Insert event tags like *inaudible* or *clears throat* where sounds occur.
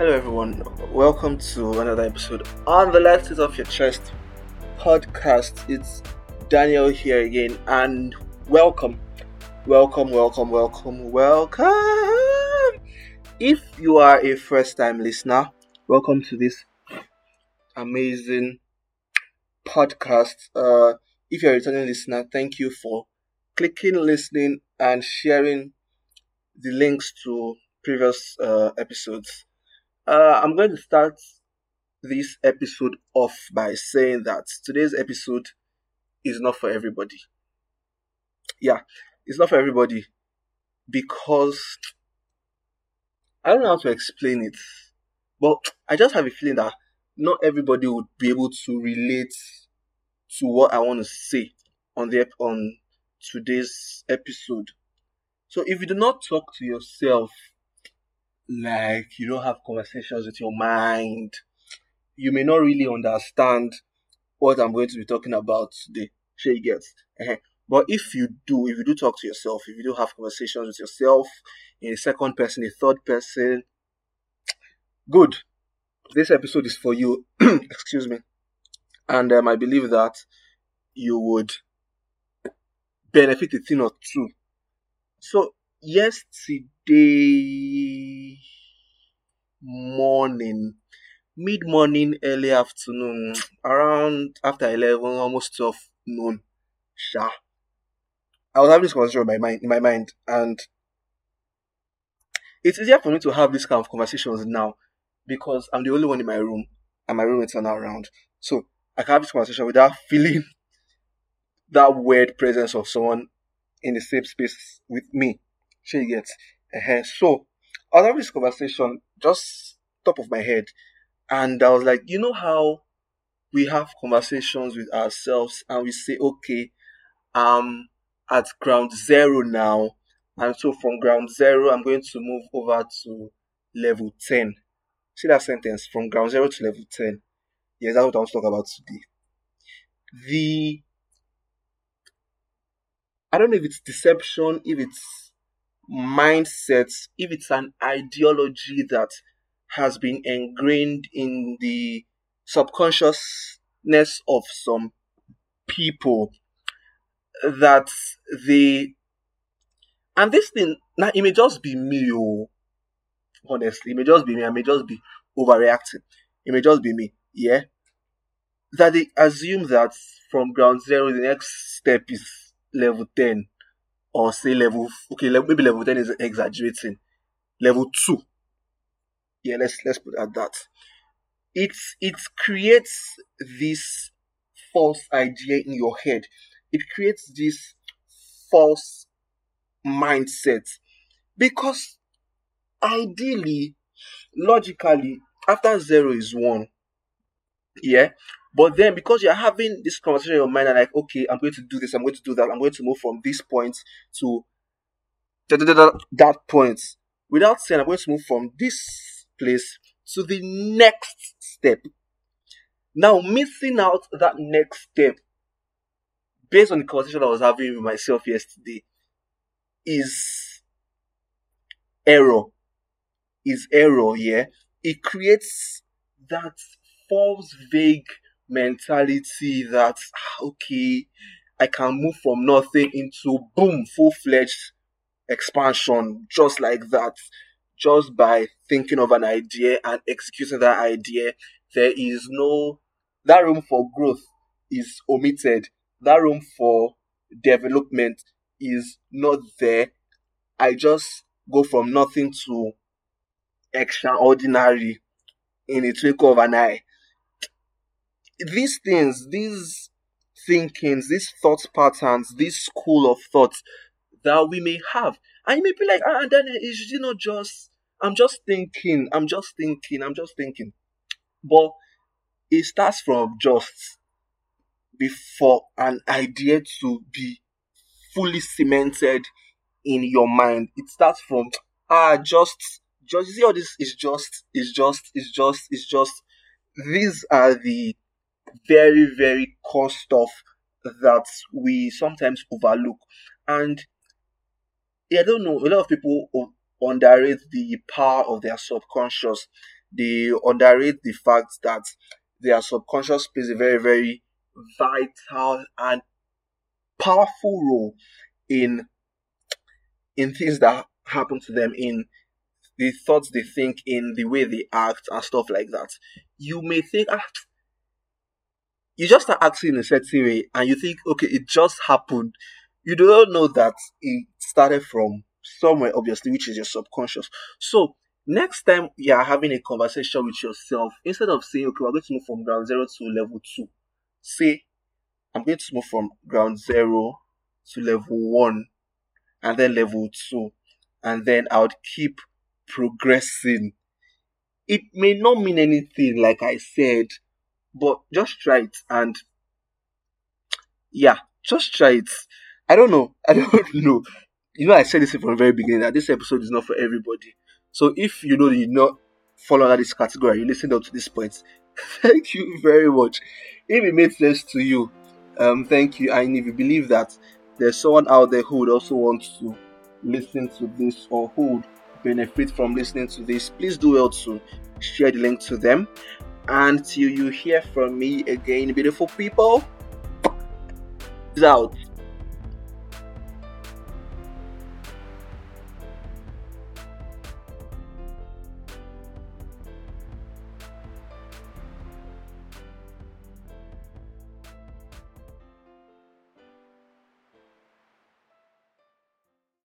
Hello, everyone. Welcome to another episode on the Let It Off Your Chest podcast. It's Daniel here again, and welcome, welcome, welcome, welcome, welcome. If you are a first time listener, welcome to this amazing podcast. Uh, if you're a returning listener, thank you for clicking, listening, and sharing the links to previous uh, episodes. Uh, I'm going to start this episode off by saying that today's episode is not for everybody. Yeah, it's not for everybody because I don't know how to explain it, but I just have a feeling that not everybody would be able to relate to what I want to say on the on today's episode. So if you do not talk to yourself like you don't have conversations with your mind, you may not really understand what I'm going to be talking about today. Sure, you get. But if you do, if you do talk to yourself, if you do have conversations with yourself in a second person, a third person, good. This episode is for you. *clears throat* Excuse me. And um, I believe that you would benefit a thing or two. So, yesterday morning, mid morning, early afternoon, around after 11, almost 12 noon, sha. I was having this conversation in my mind, in my mind, and it's easier for me to have this kind of conversations now because I'm the only one in my room and my roommates are not around. So I can have this conversation without *laughs* feeling that weird presence of someone in the same space with me. She gets. Uh-huh. So I was having this conversation just top of my head, and I was like, you know how we have conversations with ourselves and we say, okay, um, at ground zero now, and so from ground zero, I'm going to move over to level 10. See that sentence from ground zero to level 10. Yes, that's what I want to talk about today. The I don't know if it's deception, if it's mindset, if it's an ideology that has been ingrained in the subconsciousness of some people that they and this thing now it may just be me oh honestly it may just be me i may just be overreacting it may just be me yeah? That they assume that from ground zero the next step is level 10 or say level okay maybe level 10 is exaggerating. Level 2 yeah let's let's put at that. It it creates this false idea in your head. It creates this false mindset. Because ideally logically after zero is one yeah but then because you're having this conversation in your mind and like okay i'm going to do this i'm going to do that i'm going to move from this point to that point without saying i'm going to move from this place to the next step. Now missing out that next step based on the conversation i was having with myself yesterday is error. Is error yeah? It creates that false vague mentality that ah, okay i can move from nothing into boom full-fledged expansion just like that. Just by thinking of an idea and executing that idea there is no that room for growth is omitted. That room for development is not there. I just go from nothing to extraordinary in a twinkle of an eye these things, these thinkings, these thought patterns, this school of thoughts that we may have. And you may be like, ah, then it's you know just I'm just thinking, I'm just thinking, I'm just thinking. But it starts from just before an idea to be fully cemented in your mind. It starts from ah just just you see all this is just is just is just is just these are the very, very core stuff that we sometimes overlook. And I don't know, a lot of people underrate the power of their subconscious. they underrate the fact that their subconscious plays a very, very vital and powerful role in in things that happen to them, in the thoughts they think, in the way they act, and stuff like that. You may think, ah, you just start acting in a certain way, and you think, okay, it just happened. You do not know that it started from somewhere, obviously, which is your subconscious. So, next time you are having a conversation with yourself, instead of saying, okay, we're going to move from ground zero to level two, say, I'm going to move from ground zero to level one and then level two, and then I would keep progressing. It may not mean anything, like I said, but just try it and yeah, just try it. I don't know. *laughs* I don't know. You know, I said this from the very beginning that this episode is not for everybody. So if you know you not fall under this category, you listen up to this point, *laughs* thank you very much. If it made sense to you, um, thank you. And if you believe that there's someone out there who would also want to listen to this or who would benefit from listening to this, please do well to share the link to them. Until you hear from me again, beautiful people, out.